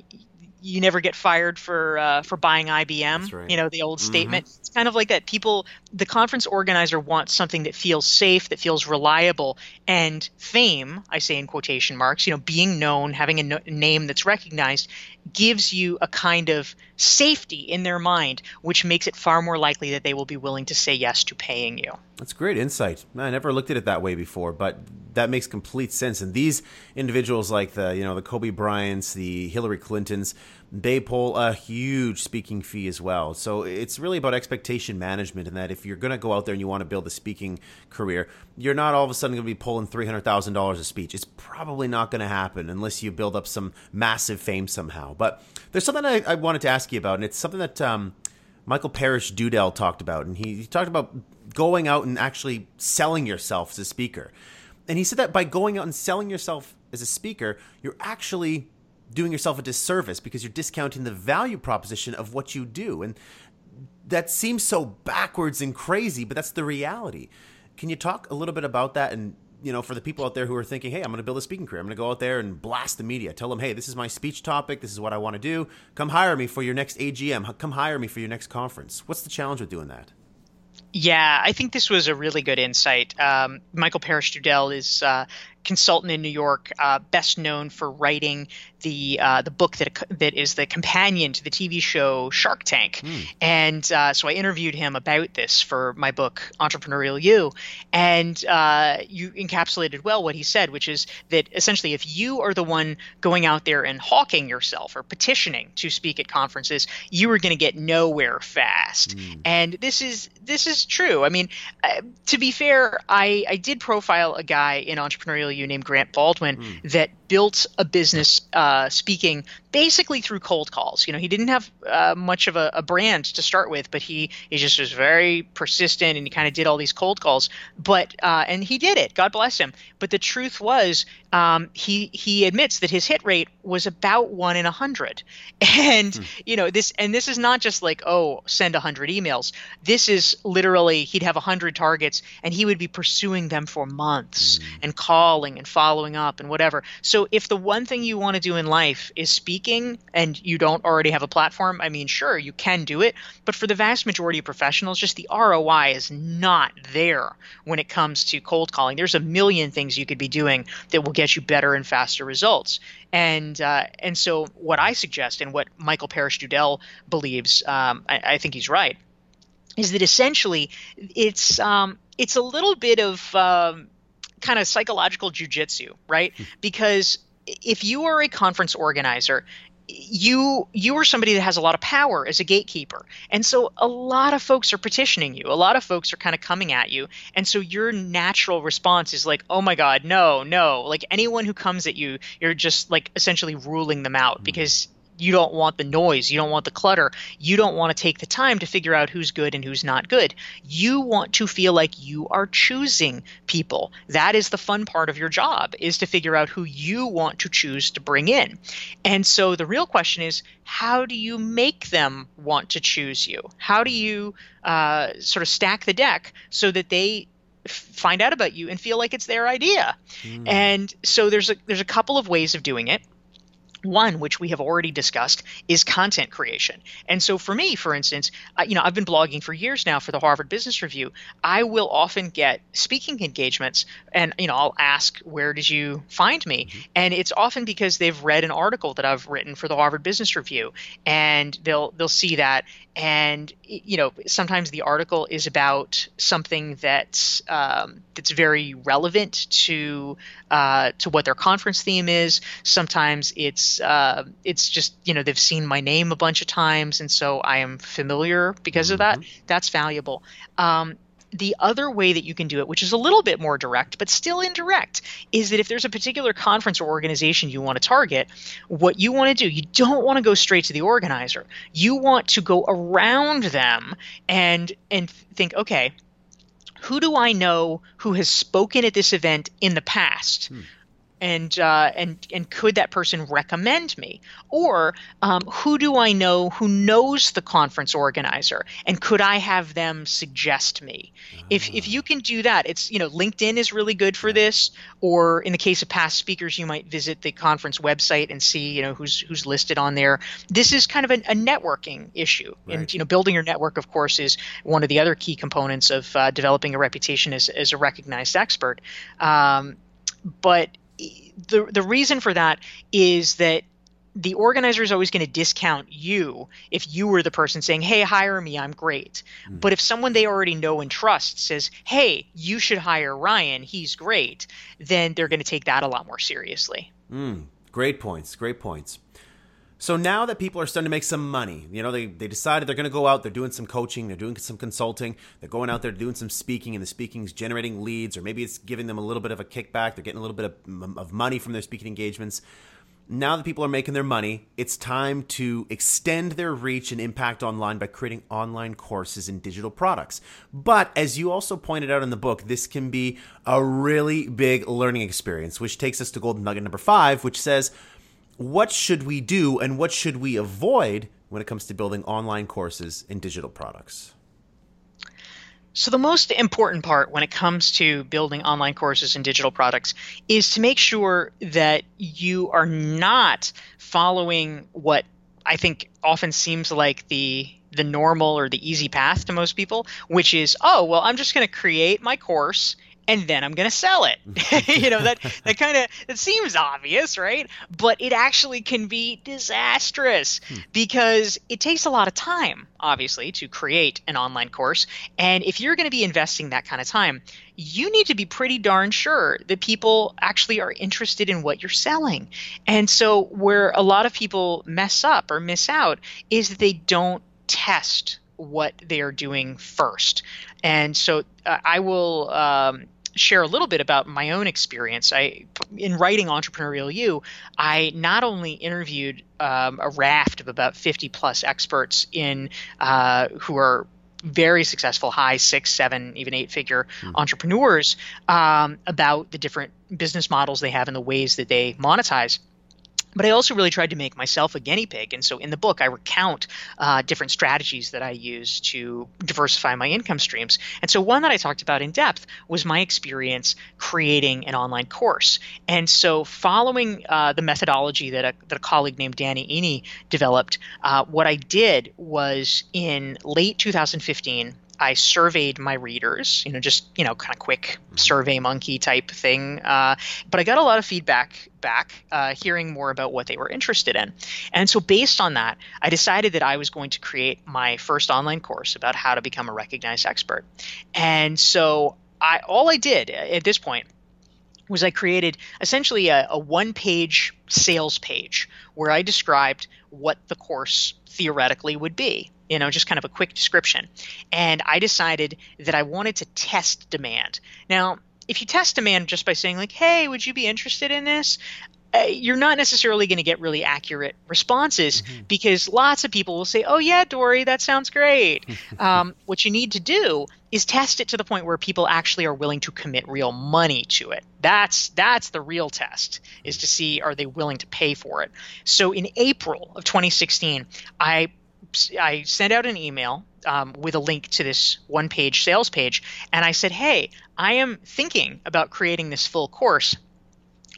A: you never get fired for uh, for buying IBM.
B: Right.
A: You know the old mm-hmm. statement. It's kind of like that. People, the conference organizer wants something that feels safe, that feels reliable, and fame. I say in quotation marks. You know, being known, having a no- name that's recognized, gives you a kind of safety in their mind, which makes it far more likely that they will be willing to say yes to paying you.
B: That's great insight. I never looked at it that way before, but that makes complete sense. And these individuals, like the you know the Kobe Bryants, the Hillary Clintons, they pull a huge speaking fee as well. So it's really about expectation management, and that if you're going to go out there and you want to build a speaking career, you're not all of a sudden going to be pulling three hundred thousand dollars a speech. It's probably not going to happen unless you build up some massive fame somehow. But there's something I, I wanted to ask you about, and it's something that um, Michael Parrish Dudell talked about, and he, he talked about going out and actually selling yourself as a speaker. And he said that by going out and selling yourself as a speaker, you're actually doing yourself a disservice because you're discounting the value proposition of what you do. And that seems so backwards and crazy, but that's the reality. Can you talk a little bit about that and you know, for the people out there who are thinking, hey, I'm going to build a speaking career. I'm going to go out there and blast the media. Tell them, hey, this is my speech topic. This is what I want to do. Come hire me for your next AGM. Come hire me for your next conference. What's the challenge with doing that?
A: Yeah, I think this was a really good insight. Um, Michael Parrish Dudell is uh, consultant in New York, uh, best known for writing the uh, the book that that is the companion to the TV show Shark Tank. Mm. And uh, so I interviewed him about this for my book Entrepreneurial You, and uh, you encapsulated well what he said, which is that essentially if you are the one going out there and hawking yourself or petitioning to speak at conferences, you are going to get nowhere fast. Mm. And this is this is true. I mean, uh, to be fair, I I did profile a guy in Entrepreneurial You named Grant Baldwin mm. that built a business uh, speaking basically through cold calls. You know, he didn't have uh, much of a, a, brand to start with, but he he just was very persistent and he kind of did all these cold calls. But uh, and he did it. God bless him. But the truth was, um, he he admits that his hit rate was about one in a hundred. (laughs) And hmm. you know this and this is not just like oh send a hundred emails. This is literally he'd have a hundred targets and he would be pursuing them for months hmm. and calling and following up and whatever. So so if the one thing you want to do in life is speaking and you don't already have a platform, I mean, sure, you can do it. But for the vast majority of professionals, just the ROI is not there when it comes to cold calling. There's a million things you could be doing that will get you better and faster results. And uh, and so what I suggest and what Michael Parrish Dudell believes, um, I, I, think he's right, is that essentially it's um, it's a little bit of um, kind of psychological jujitsu, right? Because if you are a conference organizer, you you are somebody that has a lot of power as a gatekeeper and so a lot of folks are petitioning you a lot of folks are kind of coming at you and so your natural response is like oh my god no no like anyone who comes at you you're just like essentially ruling them out mm-hmm. because you don't want the noise, you don't want the clutter, you don't want to take the time to figure out who's good and who's not good. You want to feel like you are choosing people. That is the fun part of your job is to figure out who you want to choose to bring in. And so the real question is how do you make them want to choose you? How do you uh, sort of stack the deck so that they find out about you and feel like it's their idea. Mm. And so there's a there's a couple of ways of doing it. One, which we have already discussed, is content creation. And so, for me, for instance, I, you know, I've been blogging for years now for the Harvard Business Review. I will often get speaking engagements, and you know, I'll ask, "Where did you find me?" Mm-hmm. And it's often because they've read an article that I've written for the Harvard Business Review, and they'll they'll see that, and you know, sometimes the article is about something that's um, that's very relevant to uh, to what their conference theme is. Sometimes it's uh, it's just you know they've seen my name a bunch of times, and so I am familiar because mm-hmm. of that. Mm-hmm. That's valuable. Um, the other way that you can do it, which is a little bit more direct, but still indirect, is that if there's a particular conference or organization you want to target, what you want to do, you don't want to go straight to the organizer. You want to go around them and and think, okay, who do I know who has spoken at this event in the past? Hmm and uh, and and could that person recommend me? Or um, who do i know who knows the conference organizer and could i have them suggest me? If if you can do that it's you know linkedin is really good for this or in the case of past speakers you might visit the conference website and see you know who's who's listed on there. This is kind of a, a networking issue right. and you know building your network of course is one of the other key components of uh, developing a reputation as, as a recognized expert. Um, but the the reason for that is that the organizer is always going to discount you if you were the person saying, "Hey, hire me, I'm great." Mm. But if someone they already know and trust says, "Hey, you should hire Ryan, he's great," then they're going to take that a lot more seriously.
B: Mm. Great points. Great points. So now that people are starting to make some money, you know, they, they decided they're going to go out, they're doing some coaching, they're doing some consulting, they're going out there doing some speaking, and the speaking is generating leads, or maybe it's giving them a little bit of a kickback, they're getting a little bit of, of money from their speaking engagements. Now that people are making their money, it's time to extend their reach and impact online by creating online courses and digital products. But as you also pointed out in the book, this can be a really big learning experience, which takes us to golden nugget number five, which says, what should we do and what should we avoid when it comes to building online courses and digital products?
A: So, the most important part when it comes to building online courses and digital products is to make sure that you are not following what I think often seems like the the normal or the easy path to most people, which is, oh, well, I'm just going to create my course and then I'm going to sell it. (laughs) (laughs) you know, that that kind of it seems obvious, right? But it actually can be disastrous hmm. because it takes a lot of time, obviously, to create an online course. And if you're going to be investing that kind of time, you need to be pretty darn sure that people actually are interested in what you're selling. And so where a lot of people mess up or miss out is that they don't test what they are doing first. And so uh, I will um, share a little bit about my own experience. I, in writing Entrepreneurial You, I not only interviewed um, a raft of about 50 plus experts in uh, who are very successful high six seven even eight figure mm. entrepreneurs um, about the different business models they have and the ways that they monetize but I also really tried to make myself a guinea pig. And so in the book, I recount uh, different strategies that I use to diversify my income streams. And so one that I talked about in depth was my experience creating an online course. And so following uh, the methodology that a, that a colleague named Danny Iny developed, uh, what I did was in late 2015, I surveyed my readers, you know, just you know, kind of quick mm-hmm. survey monkey type thing. Uh, but I got a lot of feedback back, uh, hearing more about what they were interested in, and so based on that, I decided that I was going to create my first online course about how to become a recognized expert. And so I all I did at this point was I created essentially a, a one page sales page where I described what the course theoretically would be you know, just kind of a quick description. And I decided that I wanted to test demand. Now, if you test demand just by saying, like, hey, would you be interested in this? Uh, you're not necessarily going to get really accurate responses mm-hmm. because lots of people will say, "Oh yeah, Dorie, that sounds great." (laughs) um, what you need to do is test it to the point where people actually are willing to commit real money to it. That's that's the real test is to see are they willing to pay for it. So in April of 2016, I I sent out an email um, with a link to this one page sales page, and I said, Hey, I am thinking about creating this full course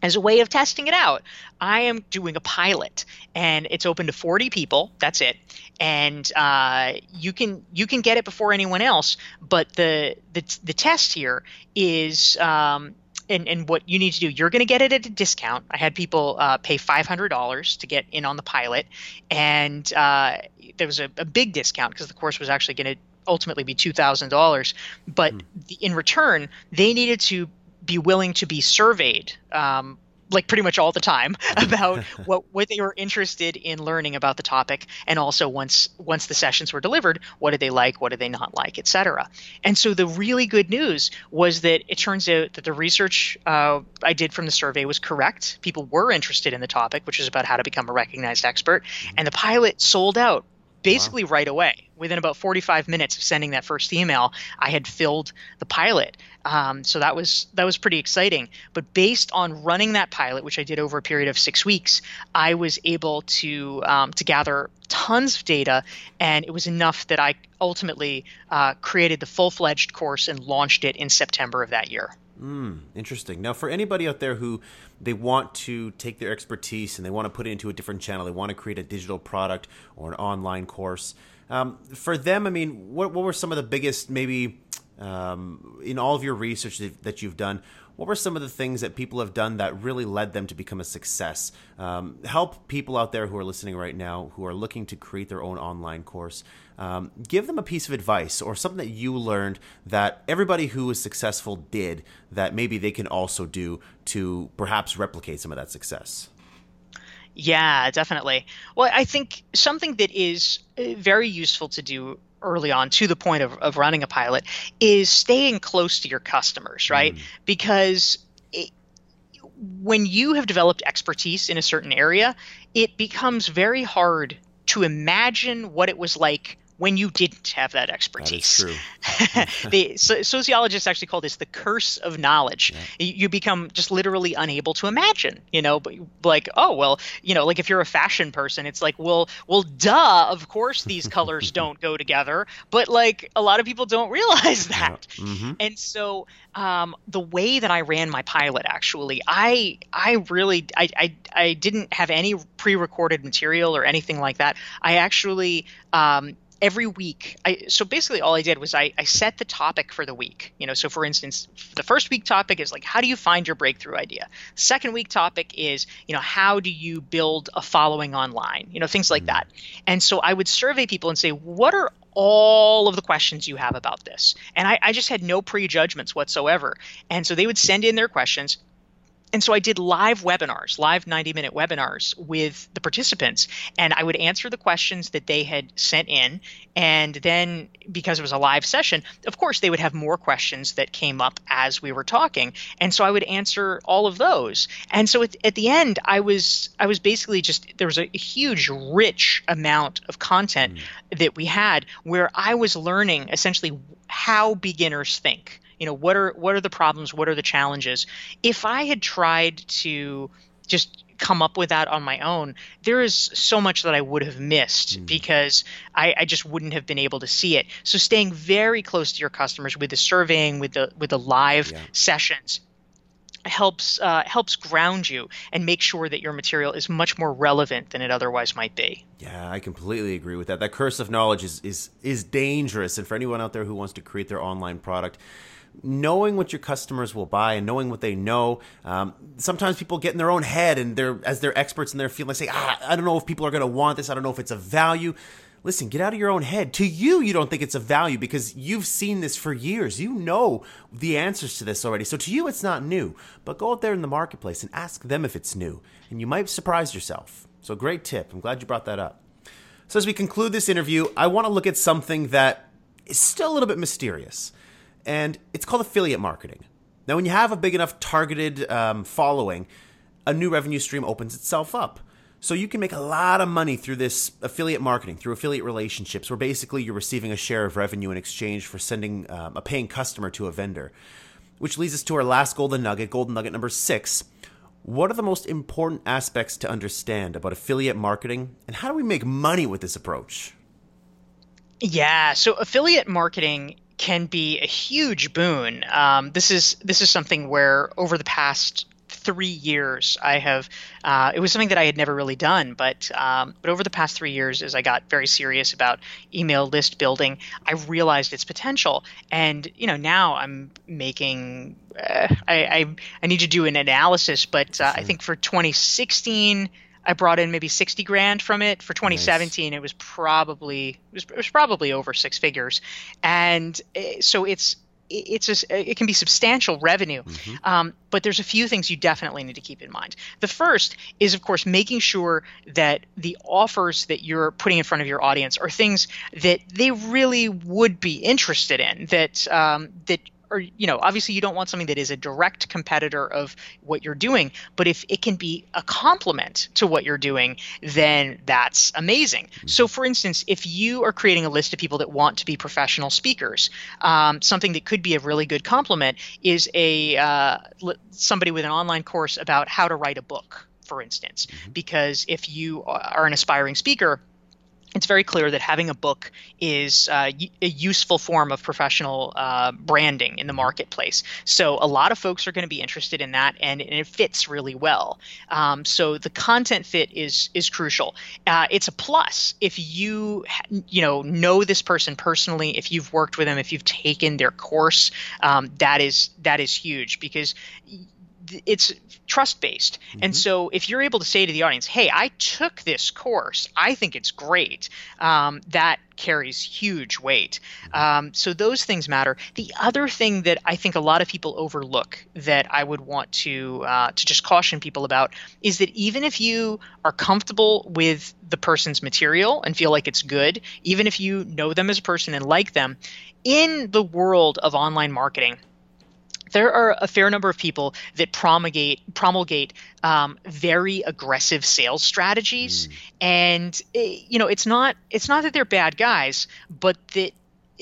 A: as a way of testing it out. I am doing a pilot, and it's open to 40 people. That's it, and uh, you can you can get it before anyone else. But the the the test here is um, and, and what you need to do, you're going to get it at a discount. I had people uh, pay $500 to get in on the pilot, and uh, there was a, a big discount because the course was actually going to ultimately be $2,000. But mm. in return, they needed to be willing to be surveyed um, like pretty much all the time (laughs) about (laughs) what what they were interested in learning about the topic and also once once the sessions were delivered what did they like what did they not like etc and so the really good news was that it turns out that the research uh, i did from the survey was correct. People were interested in the topic which is about how to become a recognized expert and the pilot sold out basically wow. right away. Within about 45 minutes of sending that first email, I had filled the pilot. Um, so that was that was pretty exciting. But based on running that pilot, which I did over a period of six weeks, I was able to um, to gather tons of data, and it was enough that I ultimately uh, created the full fledged course and launched it in September of that year.
B: Mm, interesting. Now, for anybody out there who they want to take their expertise and they want to put it into a different channel, they want to create a digital product or an online course. Um, for them, I mean, what what were some of the biggest maybe um, in all of your research that you've done? What were some of the things that people have done that really led them to become a success? Um, help people out there who are listening right now who are looking to create their own online course. Um, give them a piece of advice or something that you learned that everybody who is successful did that maybe they can also do to perhaps replicate some of that success.
A: Yeah, definitely. Well, I think something that is uh, very useful to do early on to the point of, of running a pilot is staying close to your customers, right? Mm. Because it, when you have developed expertise in a certain area, it becomes very hard to imagine what it was like when you didn't have that expertise.
B: That
A: is true. (laughs) the so, sociologists actually call this the curse of knowledge. Yeah. You, become just literally unable to imagine. You know, but like, oh well, you know, like if you're a fashion person, it's like, well, well, duh, of course these colors (laughs) don't go together. But like a lot of people don't realize that, yeah. mm-hmm. and so um, the way that I ran my pilot, actually, I I really I, I I didn't have any pre-recorded material or anything like that. I actually um, every week I, so basically all i did was I, I set the topic for the week you know so for instance the first week topic is like how do you find your breakthrough idea? Second week topic is you know how do you build a following online? You know things like mm-hmm. that. And so i would survey people and say what are all of the questions you have about this? And I, I just had no prejudgments whatsoever. And so they would send in their questions and so I did live webinars, live 90 minute webinars with the participants, and I would answer the questions that they had sent in. And then, because it was a live session, of course, they would have more questions that came up as we were talking. And so I would answer all of those. And so at, at the end, I was I was basically just there was a huge, rich amount of content mm. that we had where I was learning essentially how beginners think you know what are what are the problems what are the challenges if i had tried to just come up with that on my own, there is so much that I would have missed mm. because I, I, just wouldn't have been able to see it. So staying very close to your customers with the surveying, with the with the live yeah. sessions helps uh, helps ground you and make sure that your material is much more relevant than it otherwise might be.
B: Yeah, I completely agree with that. That curse of knowledge is is is dangerous, and for anyone out there who wants to create their online product knowing what your customers will buy and knowing what they know. Um, sometimes people get in their own head and they're as they're experts in their field. They say, ah, I don't know if people are going to want this. I don't know if it's a value. Listen, get out of your own head. To you, you don't think it's a value because you've seen this for years. You know the answers to this already. So to you, it's not new. But go out there in the marketplace and ask them if it's new, and you might surprise yourself. So, great tip. I'm glad you brought that up. So, as we conclude this interview, I want to look at something that is still a little bit mysterious, and it's called affiliate marketing. Now, when you have a big enough targeted um, following, a new revenue stream opens itself up. So you can make a lot of money through this affiliate marketing, through affiliate relationships, where basically you're receiving a share of revenue in exchange for sending um, a paying customer to a vendor. Which leads us to our last golden nugget, golden nugget number six. What are the most important aspects to understand about affiliate marketing, and how do we make money with this approach?
A: Yeah, so affiliate marketing can be a huge boon. Um, this is this is something where over the past three years, I have. Uh, it was something that I had never really done, but um, but over the past three years, as I got very serious about email list building, I realized its potential, and you know now I'm making. Uh, I, I, I need to do an analysis, but uh, I think for 2016. I brought in maybe 60 grand from it. For 2017, nice. it was probably it was, it was, probably over six figures, and uh, so it's it's a, it can be substantial revenue. Mm-hmm. Um, but there's a few things you definitely need to keep in mind. The first is, of course, making sure that the offers that you're putting in front of your audience are things that they really would be interested in. That um, that or you know obviously you don't want something that is a direct competitor of what you're doing but if it can be a complement to what you're doing then that's amazing mm-hmm. so for instance if you are creating a list of people that want to be professional speakers um, something that could be a really good complement is a uh, somebody with an online course about how to write a book for instance mm-hmm. because if you are an aspiring speaker it's very clear that having a book is uh, a useful form of professional uh, branding in the marketplace. So a lot of folks are going to be interested in that, and, and it fits really well. Um, so the content fit is is crucial. Uh, it's a plus if you you know know this person personally, if you've worked with them, if you've taken their course. Um, that is that is huge because it's trust based. Mm-hmm. And so if you're able to say to the audience, hey, I took this course, I think it's great, um, that carries huge weight. Mm-hmm. Um, so those things matter. The other thing that I think a lot of people overlook that I would want to uh, to just caution people about is that even if you are comfortable with the person's material and feel like it's good, even if you know them as a person and like them, in the world of online marketing there are a fair number of people that promulgate promulgate um, very aggressive sales strategies, mm. and eh, you know it's not it's not that they're bad guys, but that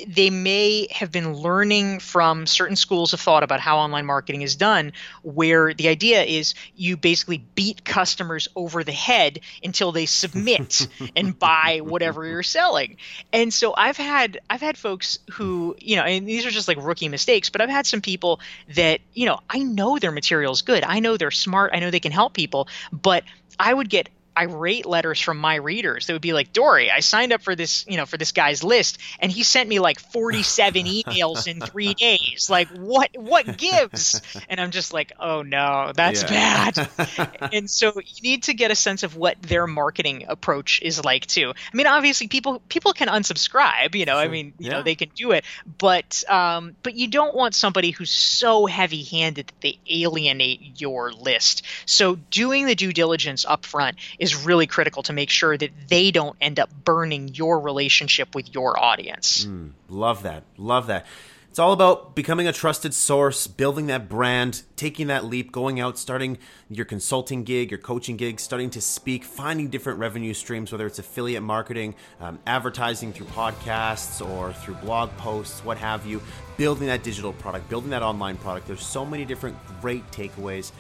A: they may have been learning from certain schools of thought about how online marketing is done, where the idea is you basically beat customers over the head until they submit (laughs) and buy whatever you're selling. And so I've had I've had folks who you know, and these are just like rookie mistakes, but I've had some people that you know I know their material is good, I know they're smart, I know they can help people, but I would get irate letters from my readers that would be like, Dorie, I signed up for this, you know, for this guy's list, and he sent me like 47 (laughs) emails in three days. Like, what, what gives? And I'm just like, oh no, that's yeah. bad. (laughs) and so you need to get a sense of what their marketing approach is like too. I mean, obviously, people people can unsubscribe. You know. I mean, you yeah. know, they can do it, but um, but you don't want somebody who's so heavy-handed that they alienate your list. So doing the due diligence up front is really critical to make sure that they don't end up burning your relationship with your audience.
B: Mm, love that. Love that. It's all about becoming a trusted source, building that brand, taking that leap, going out, starting your consulting gig, your coaching gig, starting to speak, finding different revenue streams, whether it's affiliate marketing, um, advertising through podcasts or through blog posts, what have you, building that digital product, building that online product. There's so many different great takeaways.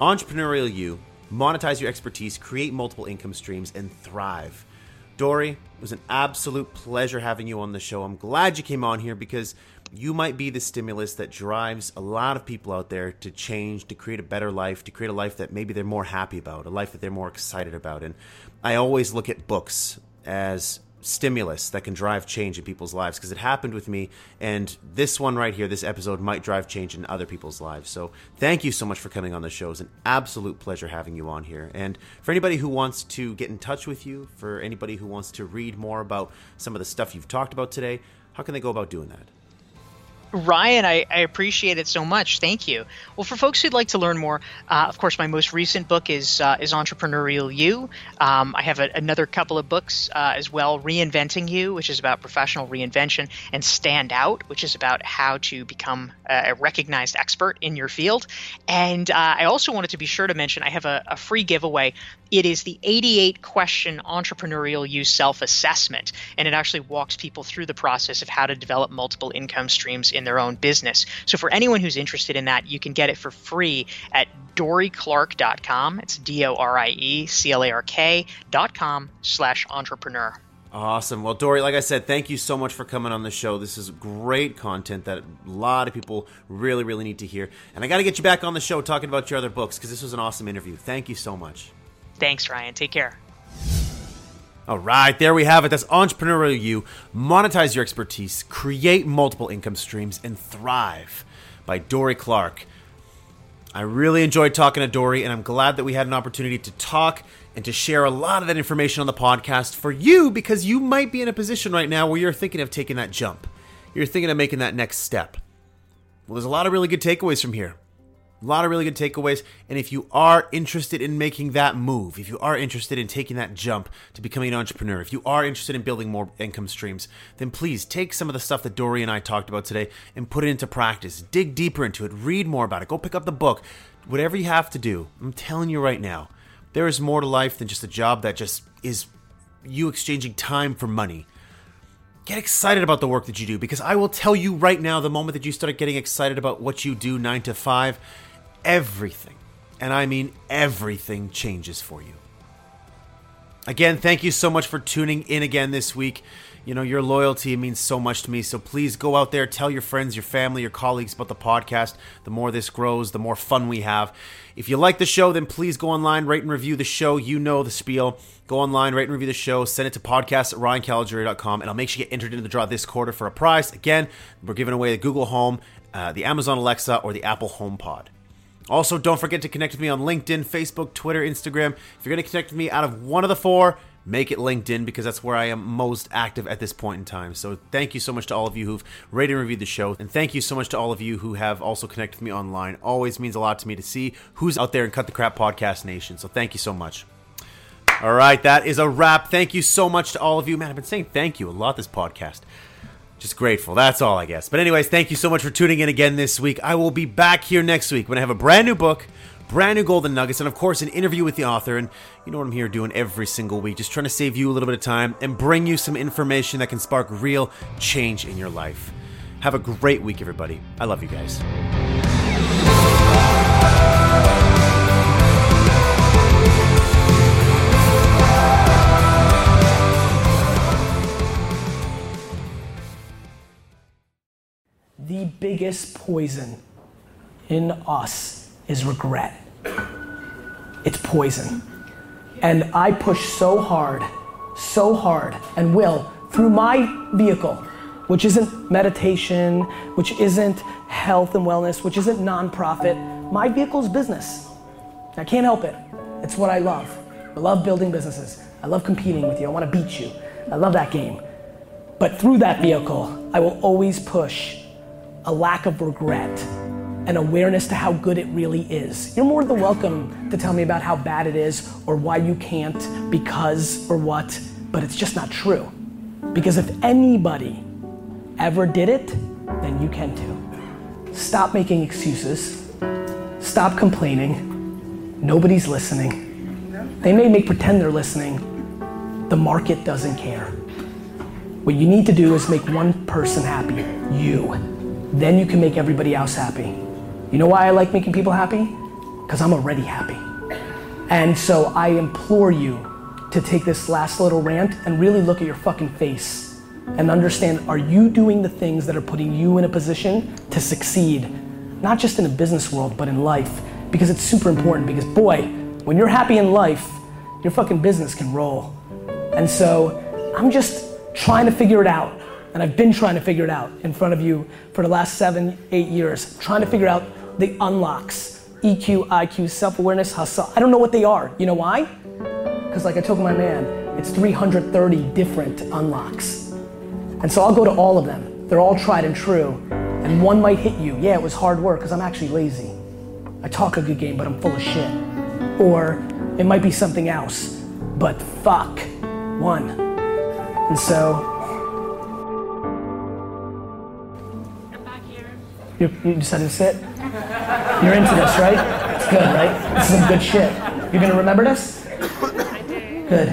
B: Entrepreneurial You monetize your expertise, create multiple income streams, and thrive. Dorie, it was an absolute pleasure having you on the show. I'm glad you came on here because you might be the stimulus that drives a lot of people out there to change, to create a better life, to create a life that maybe they're more happy about, a life that they're more excited about. And I always look at books as stimulus that can drive change in people's lives because it happened with me and this one right here this episode might drive change in other people's lives. So thank you so much for coming on the show. It's an absolute pleasure having you on here. And for anybody who wants to get in touch with you for anybody who wants to read more about some of the stuff you've talked about today how can they go about doing that
A: Ryan, I, I, appreciate it so much. Thank you. Well, for folks who'd like to learn more, uh, of course, my most recent book is uh, is Entrepreneurial You. Um, I have a, another couple of books uh, as well: Reinventing You, which is about professional reinvention, and Stand Out, which is about how to become a recognized expert in your field. And uh, I also wanted to be sure to mention I have a, a free giveaway. It is the 88 question Entrepreneurial You self assessment, and it actually walks people through the process of how to develop multiple income streams in their own business. So for anyone who's interested in that, you can get it for free at dorieclark.com. It's D O R I E C L A R K.com slash entrepreneur.
B: Awesome. Well, Dorie, like I said, thank you so much for coming on the show. This is great content that a lot of people really, really need to hear. And I got to get you back on the show talking about your other books because this was an awesome interview. Thank you so much.
A: Thanks, Ryan. Take care.
B: All right, there we have it. That's Entrepreneurial You. Monetize your expertise, create multiple income streams, and thrive by Dorie Clark. I really enjoyed talking to Dorie, and I'm glad that we had an opportunity to talk and to share a lot of that information on the podcast for you because you might be in a position right now where you're thinking of taking that jump. You're thinking of making that next step. Well, there's a lot of really good takeaways from here. A lot of really good takeaways. And if you are interested in making that move, if you are interested in taking that jump to becoming an entrepreneur, if you are interested in building more income streams, then please take some of the stuff that Dorie and I talked about today and put it into practice. Dig deeper into it, read more about it, go pick up the book. Whatever you have to do, I'm telling you right now, there is more to life than just a job that just is you exchanging time for money. Get excited about the work that you do because I will tell you right now the moment that you start getting excited about what you do 9 to 5, everything, and I mean everything, changes for you. Again, thank you so much for tuning in again this week. You know, your loyalty means so much to me. So please go out there, tell your friends, your family, your colleagues about the podcast. The more this grows, the more fun we have. If you like the show, then please go online, rate and review the show. You know the spiel. Go online, rate and review the show. Send it to podcast at ryancalogeri.com, and I'll make sure you get entered into the draw this quarter for a prize. Again, we're giving away the Google Home, uh, the Amazon Alexa, or the Apple HomePod. Also, don't forget to connect with me on LinkedIn, Facebook, Twitter, Instagram. If you're going to connect with me out of one of the four, make it LinkedIn because that's where I am most active at this point in time. So thank you so much to all of you who've rated and reviewed the show. And thank you so much to all of you who have also connected with me online. Always means a lot to me to see who's out there in Cut the Crap Podcast Nation. So thank you so much. All right, that is a wrap. Thank you so much to all of you. Man, I've been saying thank you a lot this podcast just grateful. That's all, I guess. But, anyways, thank you so much for tuning in again this week. I will be back here next week when I have a brand new book, brand new Golden Nuggets, and of course, an interview with the author. And you know what I'm here doing every single week, just trying to save you a little bit of time and bring you some information that can spark real change in your life. Have a great week, everybody. I love you guys.
C: The biggest poison in us is regret. It's poison. And I push so hard, so hard, and will through my vehicle, which isn't meditation, which isn't health and wellness, which isn't nonprofit. My vehicle is business. I can't help it. It's what I love. I love building businesses. I love competing with you. I want to beat you. I love that game. But through that vehicle, I will always push a lack of regret, an awareness to how good it really is. You're more than welcome to tell me about how bad it is or why you can't because or what, but it's just not true. Because if anybody ever did it, then you can too. Stop making excuses. Stop complaining. Nobody's listening. They may make pretend they're listening. The market doesn't care. What you need to do is make one person happy, you then you can make everybody else happy. You know why I like making people happy? Because I'm already happy. And so I implore you to take this last little rant and really look at your fucking face and understand are you doing the things that are putting you in a position to succeed, not just in a business world, but in life? Because it's super important. Because, boy, when you're happy in life, your fucking business can roll. And so I'm just trying to figure it out. And I've been trying to figure it out in front of you for the last seven, eight years, trying to figure out the unlocks EQ, IQ, self awareness, hustle. I don't know what they are. You know why? Because, like I told my man, it's 330 different unlocks. And so I'll go to all of them. They're all tried and true. And one might hit you. Yeah, it was hard work because I'm actually lazy. I talk a good game, but I'm full of shit. Or it might be something else. But fuck, one. And so. You, you decided to sit? You're into this, right? It's good, right? This is some good shit. You're gonna remember this? Good.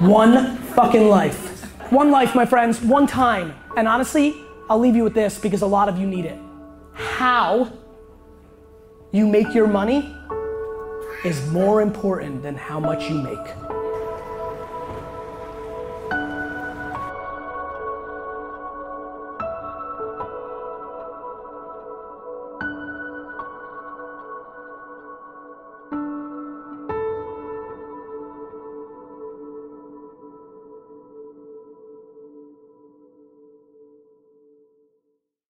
C: One fucking life. One life, my friends, one time. And honestly, I'll leave you with this because a lot of you need it. How you make your money is more important than how much you make.